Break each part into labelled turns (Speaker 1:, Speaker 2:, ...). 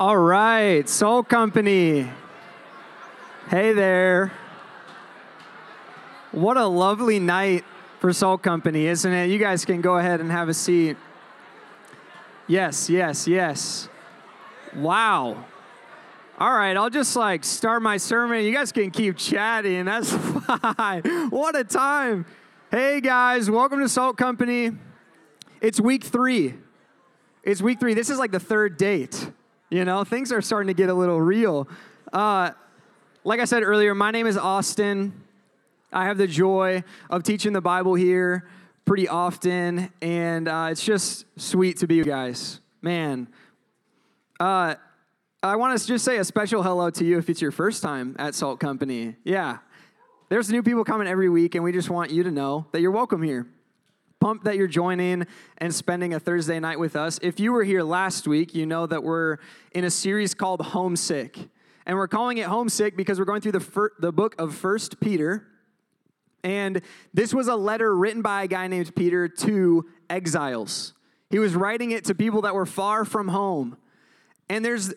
Speaker 1: All right, Salt Company. Hey there. What a lovely night for Salt Company, isn't it? You guys can go ahead and have a seat. Yes, yes, yes. Wow. All right, I'll just like start my sermon. You guys can keep chatting. That's fine. What a time. Hey guys, welcome to Salt Company. It's week three. It's week three. This is like the third date. You know, things are starting to get a little real. Uh, like I said earlier, my name is Austin. I have the joy of teaching the Bible here pretty often, and uh, it's just sweet to be you guys. Man, uh, I want to just say a special hello to you if it's your first time at Salt Company. Yeah, there's new people coming every week, and we just want you to know that you're welcome here pumped that you're joining and spending a Thursday night with us. If you were here last week, you know that we're in a series called Homesick. And we're calling it Homesick because we're going through the, fir- the book of First Peter. And this was a letter written by a guy named Peter to exiles. He was writing it to people that were far from home. And there's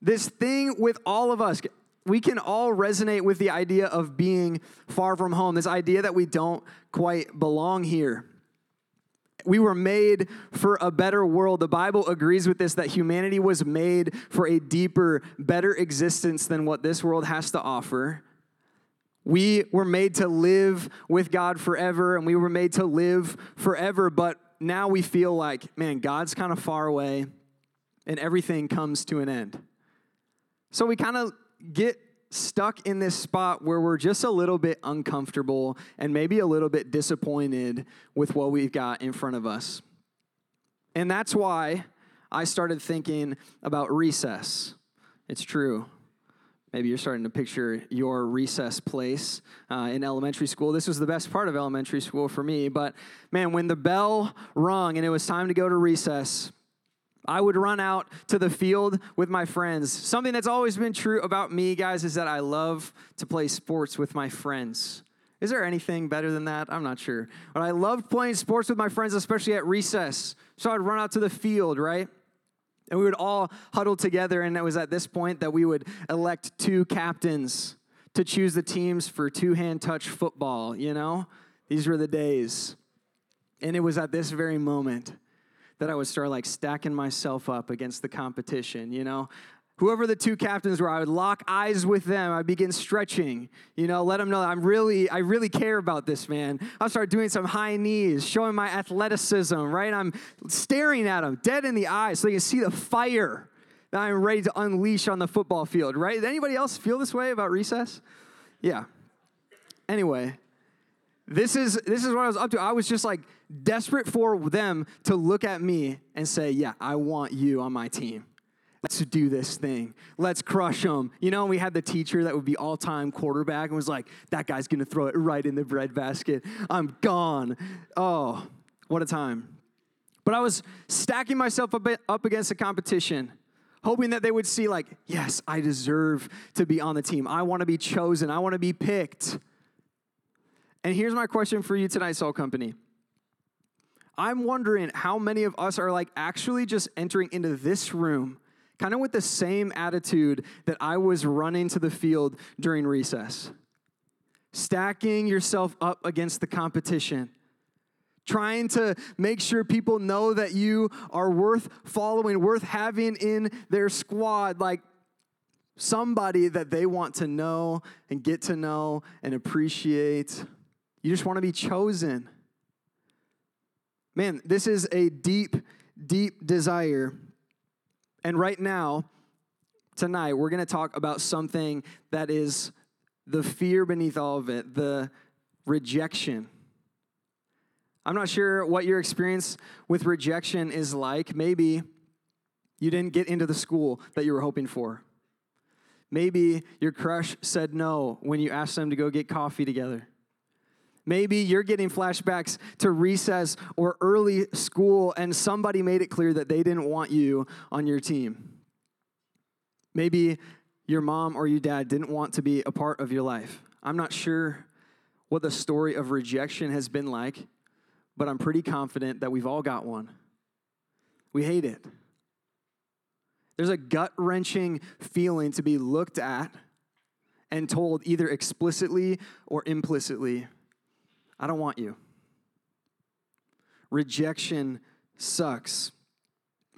Speaker 1: this thing with all of us. We can all resonate with the idea of being far from home, this idea that we don't quite belong here. We were made for a better world. The Bible agrees with this that humanity was made for a deeper, better existence than what this world has to offer. We were made to live with God forever, and we were made to live forever, but now we feel like, man, God's kind of far away, and everything comes to an end. So we kind of get stuck in this spot where we're just a little bit uncomfortable and maybe a little bit disappointed with what we've got in front of us. And that's why I started thinking about recess. It's true. Maybe you're starting to picture your recess place uh, in elementary school. This was the best part of elementary school for me. But man, when the bell rung and it was time to go to recess, I would run out to the field with my friends. Something that's always been true about me, guys, is that I love to play sports with my friends. Is there anything better than that? I'm not sure. But I loved playing sports with my friends, especially at recess. So I'd run out to the field, right? And we would all huddle together, and it was at this point that we would elect two captains to choose the teams for two hand touch football, you know? These were the days. And it was at this very moment that I would start like stacking myself up against the competition, you know? Whoever the two captains were, I would lock eyes with them. I begin stretching, you know, let them know I'm really, I really care about this man. I'll start doing some high knees, showing my athleticism, right? I'm staring at them dead in the eyes so they can see the fire that I'm ready to unleash on the football field, right? Did anybody else feel this way about recess? Yeah. Anyway, this is this is what I was up to. I was just like desperate for them to look at me and say, "Yeah, I want you on my team. Let's do this thing. Let's crush them." You know, we had the teacher that would be all-time quarterback and was like, "That guy's going to throw it right in the breadbasket. I'm gone." Oh, what a time. But I was stacking myself up against the competition hoping that they would see like yes i deserve to be on the team i want to be chosen i want to be picked and here's my question for you tonight, Salt Company. I'm wondering how many of us are like actually just entering into this room kind of with the same attitude that I was running to the field during recess. Stacking yourself up against the competition. Trying to make sure people know that you are worth following, worth having in their squad, like somebody that they want to know and get to know and appreciate. You just want to be chosen. Man, this is a deep, deep desire. And right now, tonight, we're going to talk about something that is the fear beneath all of it, the rejection. I'm not sure what your experience with rejection is like. Maybe you didn't get into the school that you were hoping for. Maybe your crush said no when you asked them to go get coffee together. Maybe you're getting flashbacks to recess or early school, and somebody made it clear that they didn't want you on your team. Maybe your mom or your dad didn't want to be a part of your life. I'm not sure what the story of rejection has been like, but I'm pretty confident that we've all got one. We hate it. There's a gut wrenching feeling to be looked at and told either explicitly or implicitly, I don't want you. Rejection sucks.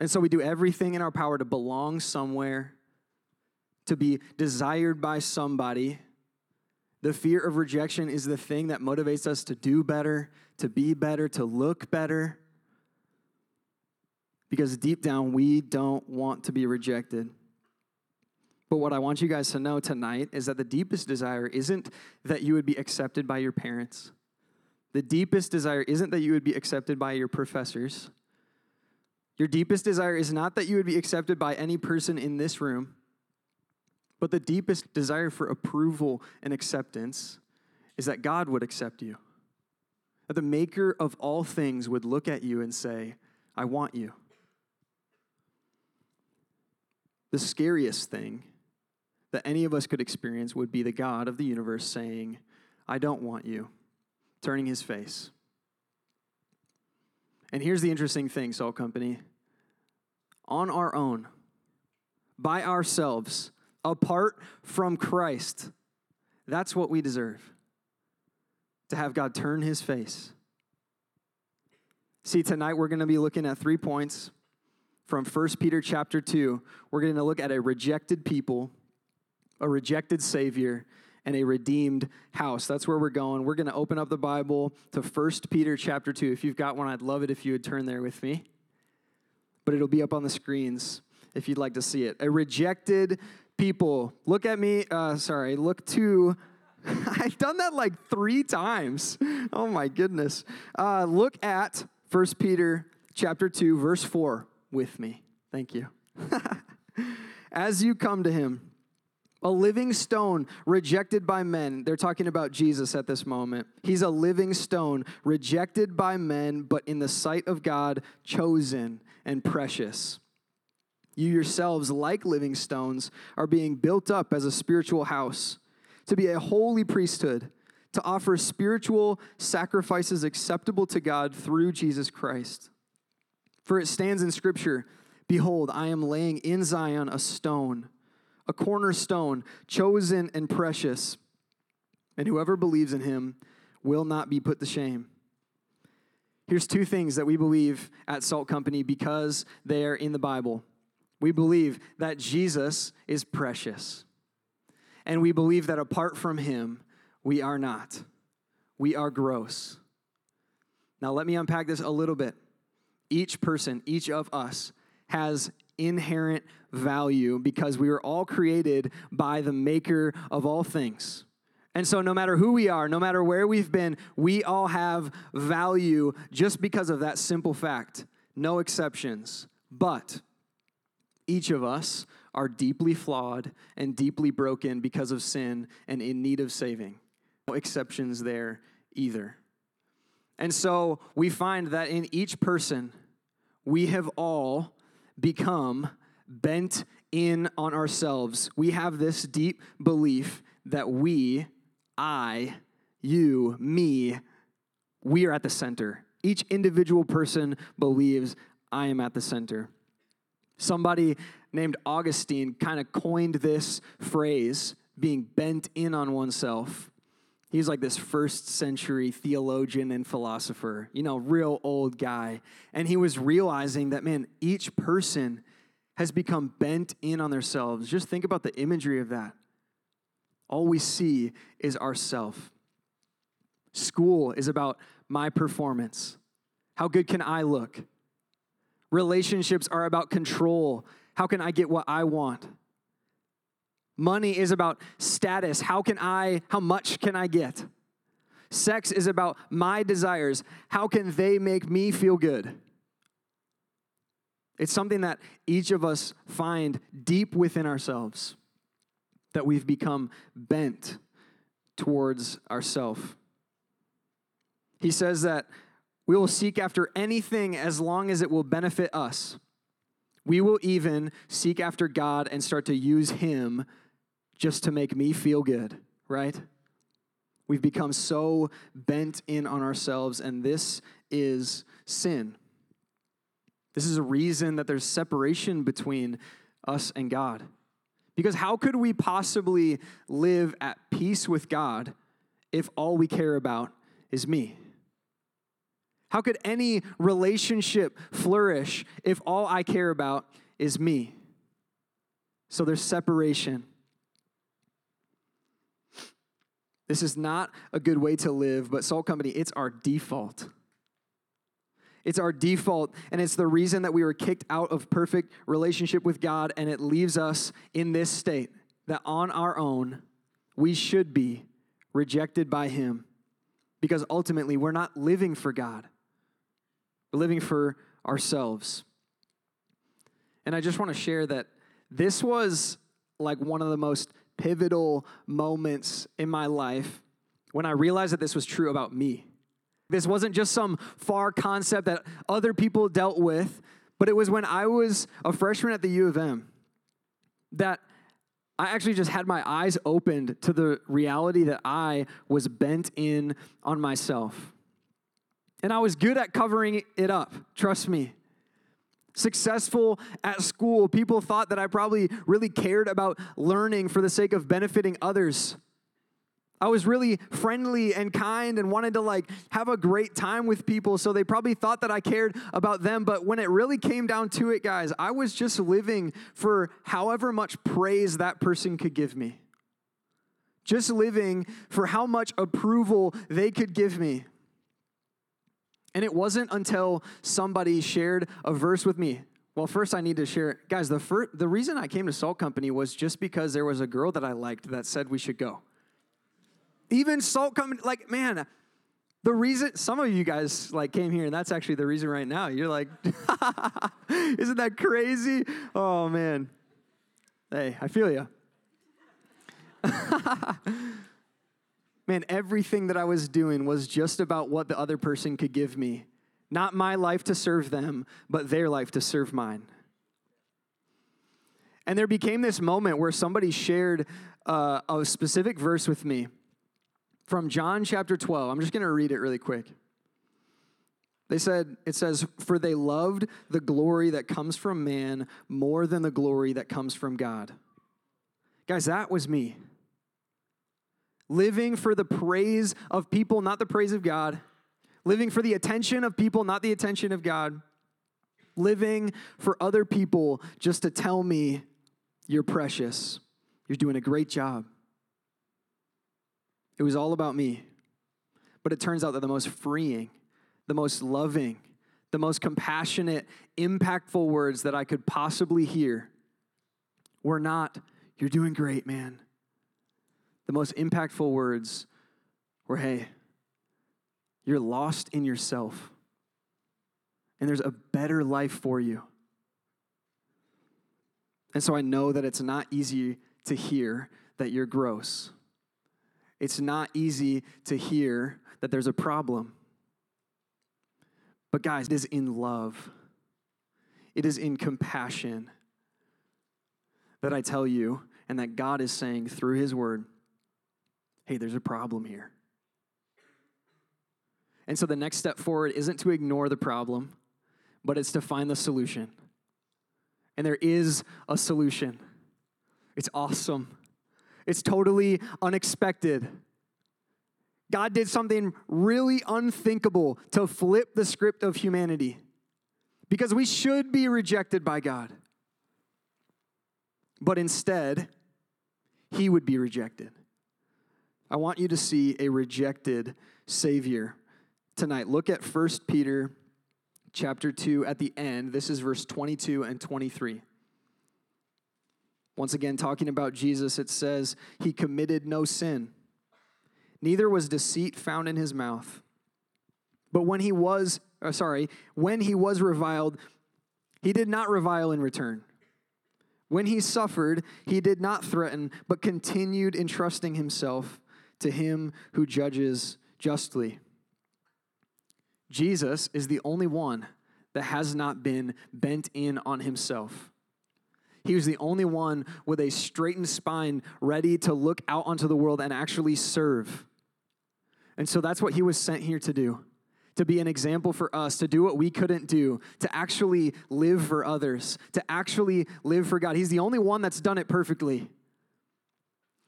Speaker 1: And so we do everything in our power to belong somewhere, to be desired by somebody. The fear of rejection is the thing that motivates us to do better, to be better, to look better. Because deep down, we don't want to be rejected. But what I want you guys to know tonight is that the deepest desire isn't that you would be accepted by your parents. The deepest desire isn't that you would be accepted by your professors. Your deepest desire is not that you would be accepted by any person in this room, but the deepest desire for approval and acceptance is that God would accept you. That the maker of all things would look at you and say, I want you. The scariest thing that any of us could experience would be the God of the universe saying, I don't want you, turning his face. And here's the interesting thing, Salt Company. On our own, by ourselves, apart from Christ, that's what we deserve to have God turn his face. See, tonight we're going to be looking at three points from 1 Peter chapter 2. We're going to look at a rejected people, a rejected Savior, and a redeemed house. That's where we're going. We're going to open up the Bible to 1 Peter chapter 2. If you've got one, I'd love it if you would turn there with me. But it'll be up on the screens if you'd like to see it. A rejected people. Look at me. Uh, sorry, look to. I've done that like three times. Oh my goodness. Uh, look at 1 Peter chapter 2, verse 4 with me. Thank you. As you come to him, a living stone rejected by men. They're talking about Jesus at this moment. He's a living stone rejected by men, but in the sight of God, chosen and precious. You yourselves, like living stones, are being built up as a spiritual house to be a holy priesthood, to offer spiritual sacrifices acceptable to God through Jesus Christ. For it stands in Scripture Behold, I am laying in Zion a stone a cornerstone, chosen and precious. And whoever believes in him will not be put to shame. Here's two things that we believe at Salt Company because they are in the Bible. We believe that Jesus is precious. And we believe that apart from him, we are not. We are gross. Now, let me unpack this a little bit. Each person, each of us, has inherent value because we were all created by the maker of all things. And so, no matter who we are, no matter where we've been, we all have value just because of that simple fact. No exceptions. But each of us are deeply flawed and deeply broken because of sin and in need of saving. No exceptions there either. And so, we find that in each person, we have all become bent in on ourselves. We have this deep belief that we, I, you, me, we are at the center. Each individual person believes I am at the center. Somebody named Augustine kind of coined this phrase, being bent in on oneself. He's like this first century theologian and philosopher, you know, real old guy. And he was realizing that, man, each person has become bent in on themselves. Just think about the imagery of that. All we see is ourself. School is about my performance. How good can I look? Relationships are about control. How can I get what I want? Money is about status. How can I, how much can I get? Sex is about my desires. How can they make me feel good? It's something that each of us find deep within ourselves that we've become bent towards ourself. He says that we will seek after anything as long as it will benefit us. We will even seek after God and start to use Him just to make me feel good, right? We've become so bent in on ourselves, and this is sin. This is a reason that there's separation between us and God. Because how could we possibly live at peace with God if all we care about is me? How could any relationship flourish if all I care about is me? So there's separation. This is not a good way to live, but Salt Company, it's our default. It's our default, and it's the reason that we were kicked out of perfect relationship with God, and it leaves us in this state that on our own, we should be rejected by Him because ultimately we're not living for God, we're living for ourselves. And I just want to share that this was like one of the most pivotal moments in my life when I realized that this was true about me. This wasn't just some far concept that other people dealt with, but it was when I was a freshman at the U of M that I actually just had my eyes opened to the reality that I was bent in on myself. And I was good at covering it up, trust me. Successful at school, people thought that I probably really cared about learning for the sake of benefiting others. I was really friendly and kind and wanted to like have a great time with people. So they probably thought that I cared about them. But when it really came down to it, guys, I was just living for however much praise that person could give me. Just living for how much approval they could give me. And it wasn't until somebody shared a verse with me. Well, first I need to share, guys, the, first, the reason I came to Salt Company was just because there was a girl that I liked that said we should go. Even salt Company, like, man, the reason some of you guys like came here, and that's actually the reason right now. You're like, isn't that crazy? Oh man. Hey, I feel you. man, everything that I was doing was just about what the other person could give me. Not my life to serve them, but their life to serve mine. And there became this moment where somebody shared uh, a specific verse with me from John chapter 12. I'm just going to read it really quick. They said, it says, For they loved the glory that comes from man more than the glory that comes from God. Guys, that was me. Living for the praise of people, not the praise of God. Living for the attention of people, not the attention of God. Living for other people just to tell me you're precious. You're doing a great job. It was all about me. But it turns out that the most freeing, the most loving, the most compassionate, impactful words that I could possibly hear were not, You're doing great, man. The most impactful words were, Hey, you're lost in yourself, and there's a better life for you. And so I know that it's not easy to hear that you're gross it's not easy to hear that there's a problem. But, guys, it is in love, it is in compassion that I tell you, and that God is saying through His word, hey, there's a problem here. And so the next step forward isn't to ignore the problem, but it's to find the solution. And there is a solution. It's awesome. It's totally unexpected. God did something really unthinkable to flip the script of humanity because we should be rejected by God. But instead, he would be rejected. I want you to see a rejected Savior tonight. Look at 1 Peter chapter 2 at the end. This is verse 22 and 23. Once again, talking about Jesus, it says, He committed no sin, neither was deceit found in his mouth. But when he was, uh, sorry, when he was reviled, he did not revile in return. When he suffered, he did not threaten, but continued entrusting himself to him who judges justly. Jesus is the only one that has not been bent in on himself. He was the only one with a straightened spine, ready to look out onto the world and actually serve. And so that's what he was sent here to do to be an example for us, to do what we couldn't do, to actually live for others, to actually live for God. He's the only one that's done it perfectly.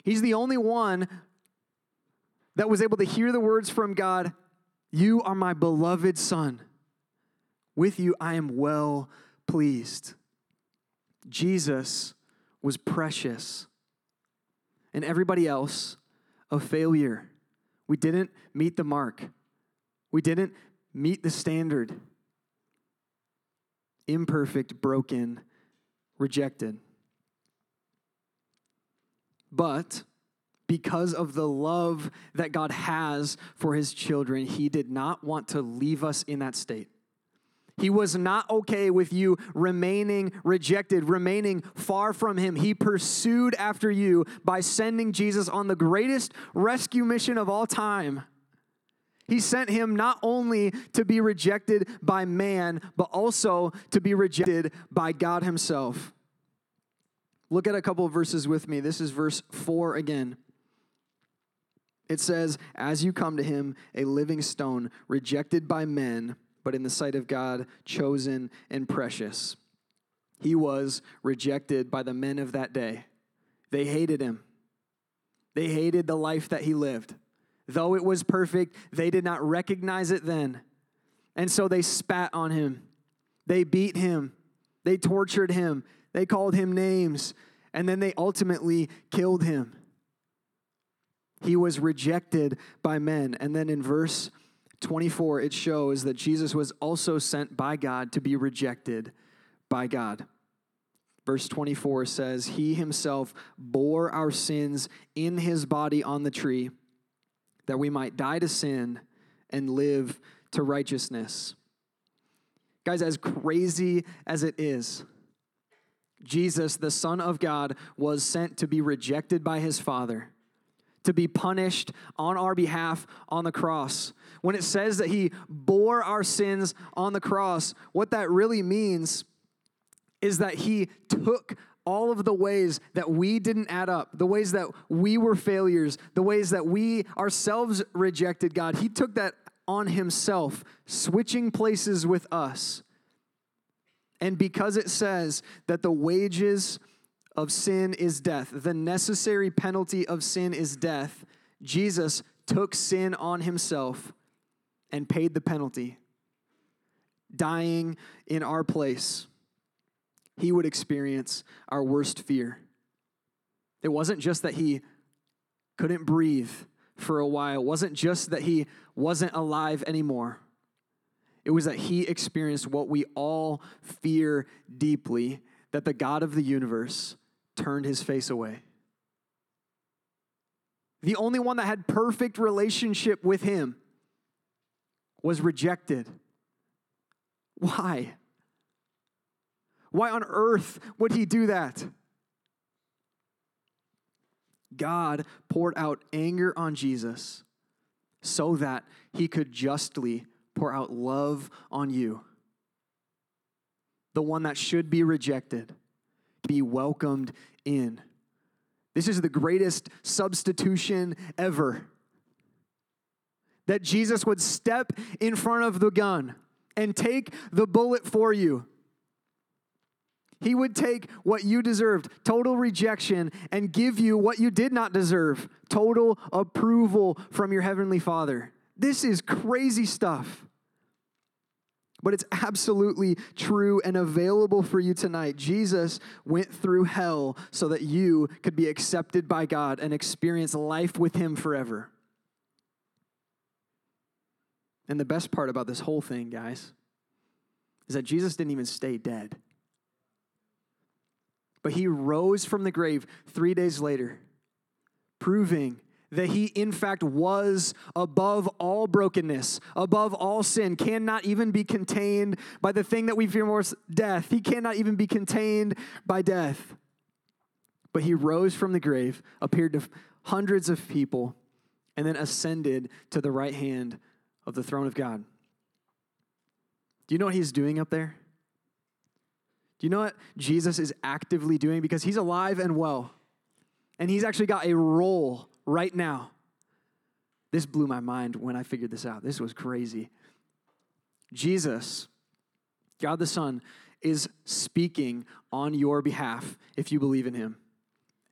Speaker 1: He's the only one that was able to hear the words from God You are my beloved Son. With you I am well pleased. Jesus was precious, and everybody else a failure. We didn't meet the mark. We didn't meet the standard. Imperfect, broken, rejected. But because of the love that God has for his children, he did not want to leave us in that state. He was not okay with you remaining rejected, remaining far from Him. He pursued after you by sending Jesus on the greatest rescue mission of all time. He sent him not only to be rejected by man, but also to be rejected by God Himself. Look at a couple of verses with me. This is verse 4 again. It says, As you come to him, a living stone, rejected by men but in the sight of God, chosen and precious. He was rejected by the men of that day. They hated him, they hated the life that he lived. Though it was perfect, they did not recognize it then. And so they spat on him, they beat him, they tortured him, they called him names, and then they ultimately killed him. He was rejected by men. And then in verse 24, it shows that Jesus was also sent by God to be rejected by God. Verse 24 says, He himself bore our sins in his body on the tree, that we might die to sin and live to righteousness. Guys, as crazy as it is, Jesus, the Son of God, was sent to be rejected by his Father to be punished on our behalf on the cross. When it says that he bore our sins on the cross, what that really means is that he took all of the ways that we didn't add up, the ways that we were failures, the ways that we ourselves rejected God. He took that on himself, switching places with us. And because it says that the wages of sin is death. The necessary penalty of sin is death. Jesus took sin on himself and paid the penalty, dying in our place. He would experience our worst fear. It wasn't just that he couldn't breathe for a while, it wasn't just that he wasn't alive anymore. It was that he experienced what we all fear deeply that the God of the universe turned his face away. The only one that had perfect relationship with him was rejected. Why? Why on earth would he do that? God poured out anger on Jesus so that he could justly pour out love on you, the one that should be rejected be welcomed in. This is the greatest substitution ever. That Jesus would step in front of the gun and take the bullet for you. He would take what you deserved, total rejection, and give you what you did not deserve, total approval from your Heavenly Father. This is crazy stuff. But it's absolutely true and available for you tonight. Jesus went through hell so that you could be accepted by God and experience life with Him forever. And the best part about this whole thing, guys, is that Jesus didn't even stay dead. But he rose from the grave three days later, proving that he in fact was above all brokenness, above all sin, cannot even be contained by the thing that we fear most death. He cannot even be contained by death. But he rose from the grave, appeared to hundreds of people, and then ascended to the right hand of the throne of God. Do you know what he's doing up there? Do you know what Jesus is actively doing? Because he's alive and well. And he's actually got a role right now. This blew my mind when I figured this out. This was crazy. Jesus, God the Son, is speaking on your behalf if you believe in him.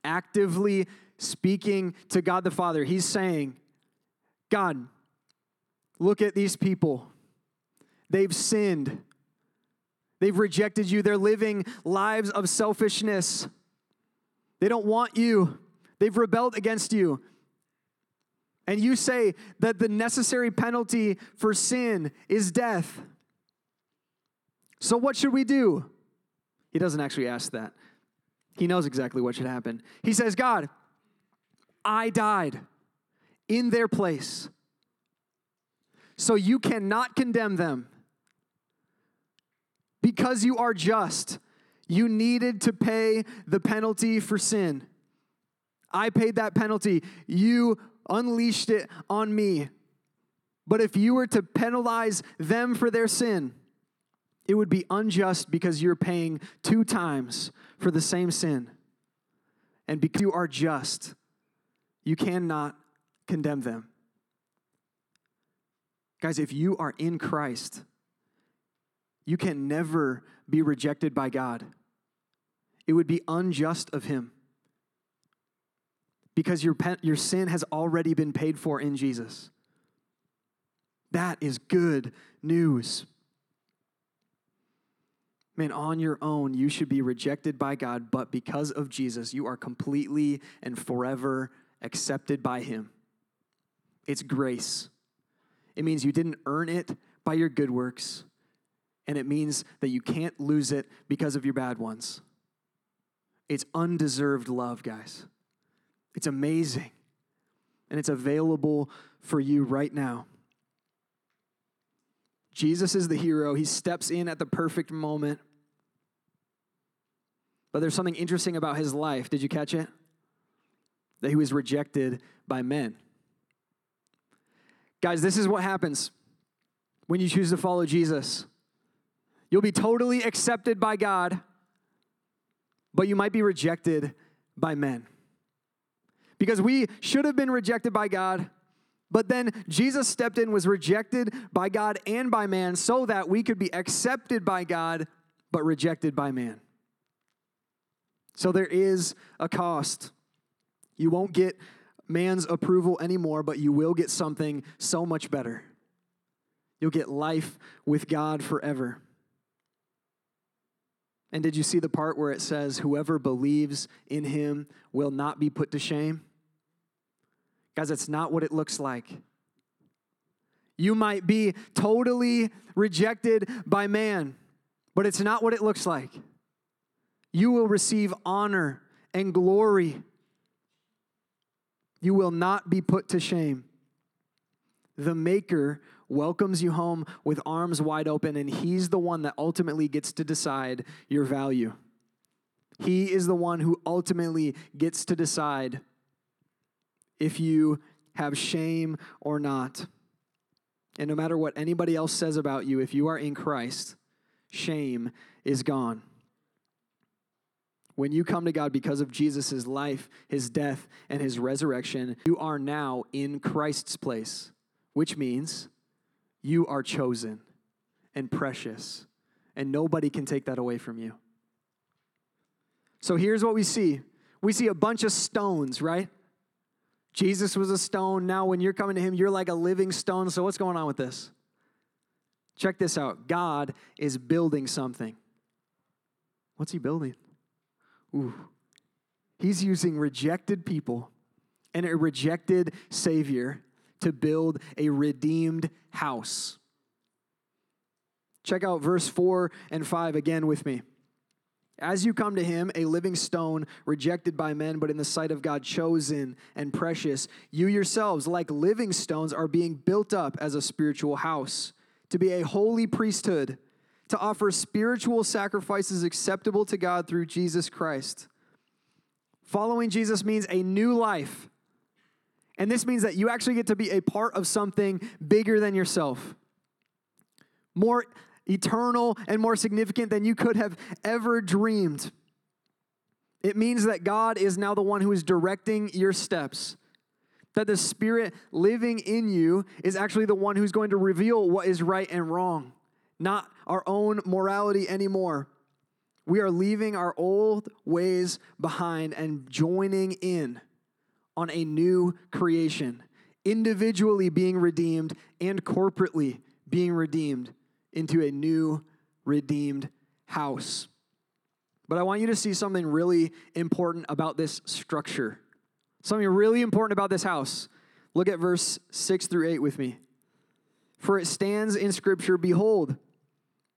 Speaker 1: Actively speaking to God the Father. He's saying, God, look at these people. They've sinned. They've rejected you. They're living lives of selfishness. They don't want you. They've rebelled against you. And you say that the necessary penalty for sin is death. So, what should we do? He doesn't actually ask that. He knows exactly what should happen. He says, God, I died in their place. So you cannot condemn them. Because you are just, you needed to pay the penalty for sin. I paid that penalty. You unleashed it on me. But if you were to penalize them for their sin, it would be unjust because you're paying two times for the same sin. And because you are just, you cannot condemn them. Guys, if you are in Christ, you can never be rejected by God. It would be unjust of Him because your, your sin has already been paid for in Jesus. That is good news. Man, on your own, you should be rejected by God, but because of Jesus, you are completely and forever accepted by Him. It's grace. It means you didn't earn it by your good works, and it means that you can't lose it because of your bad ones. It's undeserved love, guys. It's amazing, and it's available for you right now. Jesus is the hero. He steps in at the perfect moment. But there's something interesting about his life. Did you catch it? That he was rejected by men. Guys, this is what happens when you choose to follow Jesus. You'll be totally accepted by God, but you might be rejected by men. Because we should have been rejected by God, but then Jesus stepped in, was rejected by God and by man, so that we could be accepted by God, but rejected by man. So there is a cost. You won't get man's approval anymore, but you will get something so much better. You'll get life with God forever. And did you see the part where it says, Whoever believes in him will not be put to shame? Guys, that's not what it looks like. You might be totally rejected by man, but it's not what it looks like. You will receive honor and glory. You will not be put to shame. The Maker welcomes you home with arms wide open, and He's the one that ultimately gets to decide your value. He is the one who ultimately gets to decide if you have shame or not. And no matter what anybody else says about you, if you are in Christ, shame is gone. When you come to God because of Jesus' life, his death, and his resurrection, you are now in Christ's place, which means you are chosen and precious, and nobody can take that away from you. So here's what we see we see a bunch of stones, right? Jesus was a stone. Now, when you're coming to him, you're like a living stone. So, what's going on with this? Check this out God is building something. What's he building? Ooh. He's using rejected people and a rejected Savior to build a redeemed house. Check out verse 4 and 5 again with me. As you come to him, a living stone, rejected by men, but in the sight of God, chosen and precious, you yourselves, like living stones, are being built up as a spiritual house, to be a holy priesthood, to offer spiritual sacrifices acceptable to God through Jesus Christ. Following Jesus means a new life. And this means that you actually get to be a part of something bigger than yourself. More eternal and more significant than you could have ever dreamed. It means that God is now the one who is directing your steps. That the Spirit living in you is actually the one who's going to reveal what is right and wrong. not our own morality anymore. We are leaving our old ways behind and joining in on a new creation, individually being redeemed and corporately being redeemed into a new redeemed house. But I want you to see something really important about this structure. Something really important about this house. Look at verse 6 through 8 with me. For it stands in Scripture Behold,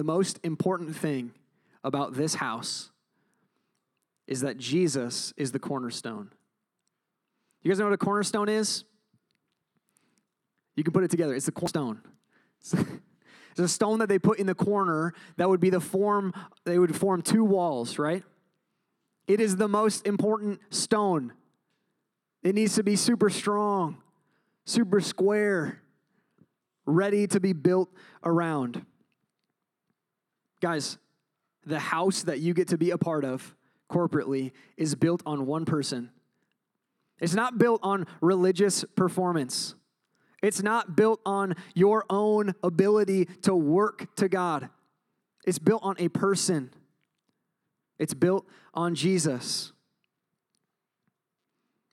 Speaker 1: The most important thing about this house is that Jesus is the cornerstone. You guys know what a cornerstone is? You can put it together. It's the cornerstone. It's a stone that they put in the corner that would be the form, they would form two walls, right? It is the most important stone. It needs to be super strong, super square, ready to be built around. Guys, the house that you get to be a part of corporately is built on one person. It's not built on religious performance. It's not built on your own ability to work to God. It's built on a person. It's built on Jesus.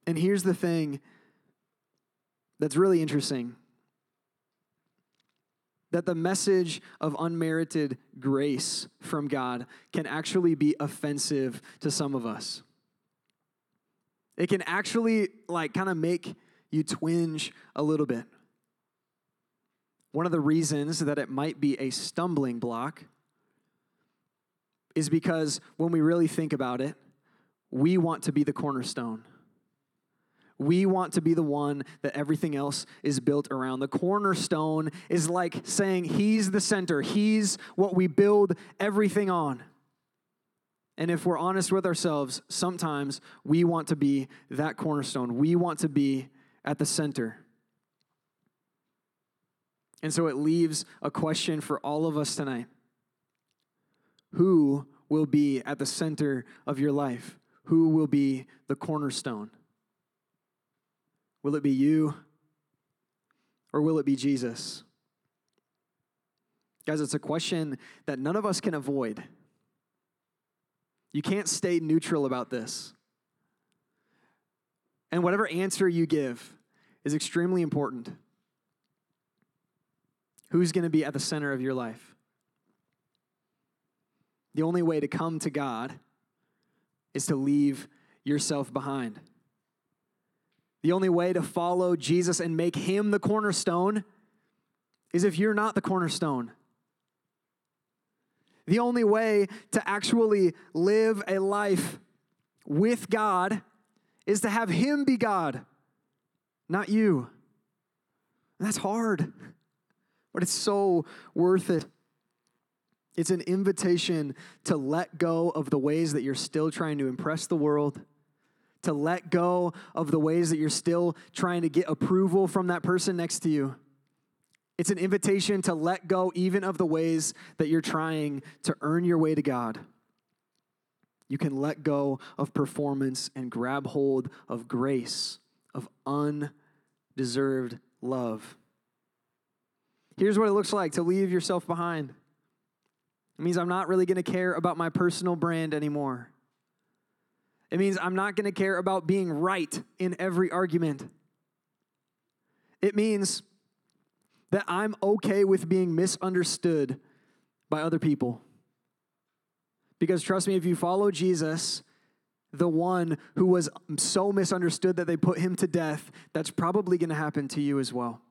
Speaker 1: And here's the thing that's really interesting that the message of unmerited grace from God can actually be offensive to some of us. It can actually, like, kind of make you twinge a little bit. One of the reasons that it might be a stumbling block is because when we really think about it, we want to be the cornerstone. We want to be the one that everything else is built around. The cornerstone is like saying He's the center, He's what we build everything on. And if we're honest with ourselves, sometimes we want to be that cornerstone. We want to be at the center. And so it leaves a question for all of us tonight Who will be at the center of your life? Who will be the cornerstone? Will it be you or will it be Jesus? Guys, it's a question that none of us can avoid. You can't stay neutral about this. And whatever answer you give is extremely important. Who's going to be at the center of your life? The only way to come to God is to leave yourself behind. The only way to follow Jesus and make him the cornerstone is if you're not the cornerstone. The only way to actually live a life with God is to have him be God, not you. And that's hard, but it's so worth it. It's an invitation to let go of the ways that you're still trying to impress the world to let go of the ways that you're still trying to get approval from that person next to you. It's an invitation to let go even of the ways that you're trying to earn your way to God. You can let go of performance and grab hold of grace, of undeserved love. Here's what it looks like to leave yourself behind. It means I'm not really going to care about my personal brand anymore. It means I'm not going to care about being right in every argument. It means that I'm okay with being misunderstood by other people. Because trust me, if you follow Jesus, the one who was so misunderstood that they put him to death, that's probably going to happen to you as well.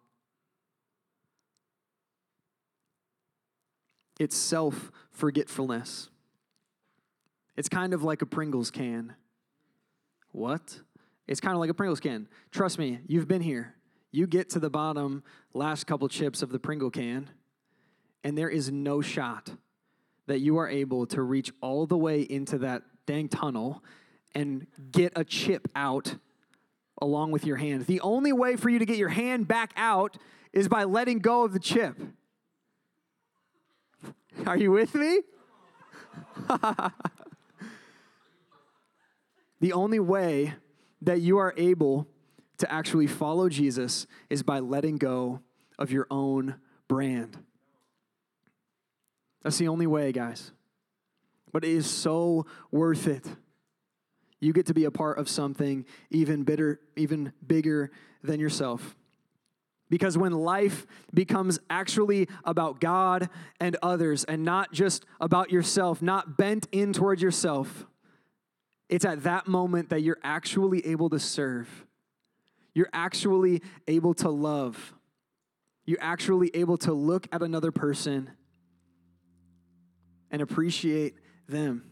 Speaker 1: It's self forgetfulness. It's kind of like a Pringles can. What? It's kind of like a Pringles can. Trust me, you've been here. You get to the bottom last couple chips of the Pringle can, and there is no shot that you are able to reach all the way into that dang tunnel and get a chip out along with your hand. The only way for you to get your hand back out is by letting go of the chip. Are you with me? the only way that you are able to actually follow Jesus is by letting go of your own brand. That's the only way, guys. But it is so worth it. You get to be a part of something even bitter, even bigger than yourself. Because when life becomes actually about God and others and not just about yourself, not bent in towards yourself, it's at that moment that you're actually able to serve. You're actually able to love. You're actually able to look at another person and appreciate them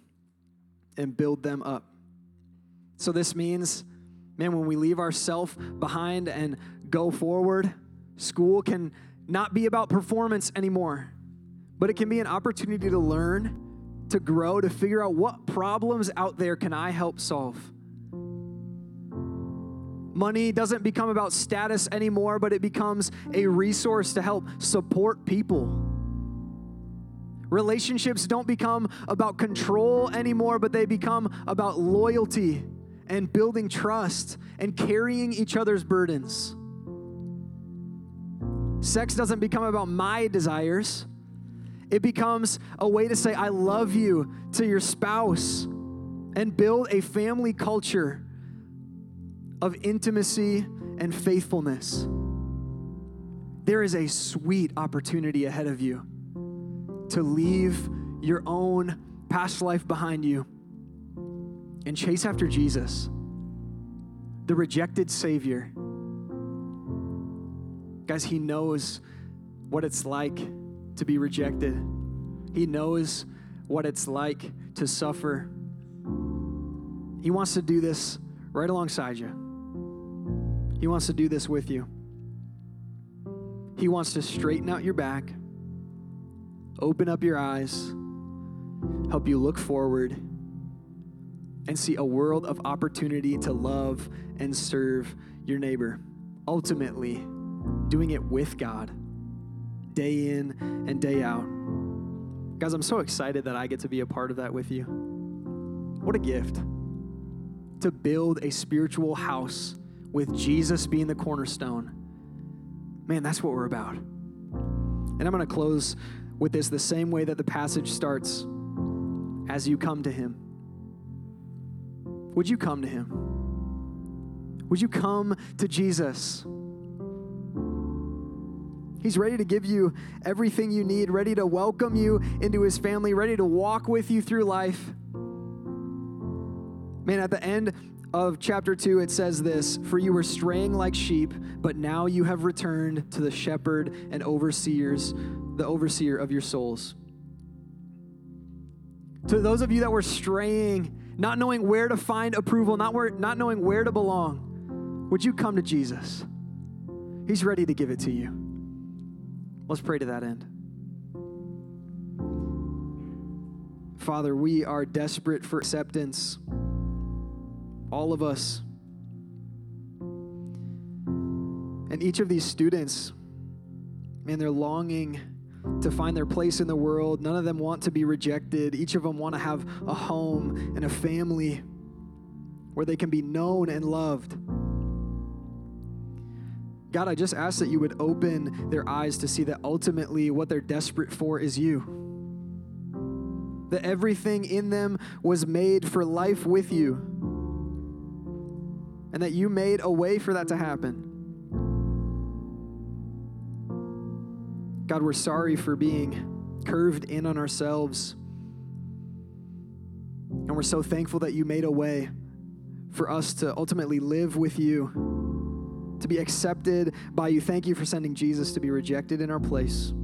Speaker 1: and build them up. So, this means, man, when we leave ourself behind and go forward, school can not be about performance anymore, but it can be an opportunity to learn, to grow, to figure out what problems out there can I help solve. Money doesn't become about status anymore, but it becomes a resource to help support people. Relationships don't become about control anymore, but they become about loyalty and building trust and carrying each other's burdens. Sex doesn't become about my desires, it becomes a way to say, I love you to your spouse and build a family culture of intimacy and faithfulness. There is a sweet opportunity ahead of you to leave your own past life behind you and chase after Jesus, the rejected Savior. Guys, He knows what it's like to be rejected, He knows what it's like to suffer. He wants to do this right alongside you. He wants to do this with you. He wants to straighten out your back, open up your eyes, help you look forward and see a world of opportunity to love and serve your neighbor. Ultimately, doing it with God, day in and day out. Guys, I'm so excited that I get to be a part of that with you. What a gift to build a spiritual house with Jesus being the cornerstone. Man, that's what we're about. And I'm going to close with this the same way that the passage starts as you come to Him. Would you come to him? Would you come to Jesus? He's ready to give you everything you need, ready to welcome you into his family, ready to walk with you through life. Man, at the end of chapter 2, it says this For you were straying like sheep, but now you have returned to the shepherd and overseers, the overseer of your souls. To those of you that were straying, not knowing where to find approval, not, where, not knowing where to belong, would you come to Jesus? He's ready to give it to you. Let's pray to that end. Father, we are desperate for acceptance. All of us. And each of these students, man, they're longing to find their place in the world. None of them want to be rejected. Each of them want to have a home and a family where they can be known and loved. God, I just ask that you would open their eyes to see that ultimately what they're desperate for is you. That everything in them was made for life with you. And that you made a way for that to happen. God, we're sorry for being curved in on ourselves. And we're so thankful that you made a way for us to ultimately live with you, to be accepted by you. Thank you for sending Jesus to be rejected in our place.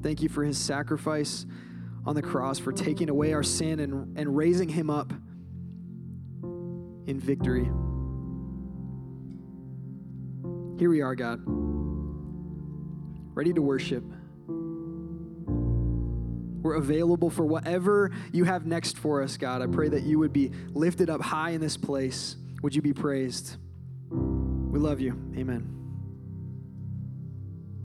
Speaker 1: Thank you for his sacrifice on the cross, for taking away our sin and, and raising him up in victory. Here we are, God, ready to worship. We're available for whatever you have next for us, God. I pray that you would be lifted up high in this place. Would you be praised? We love you. Amen.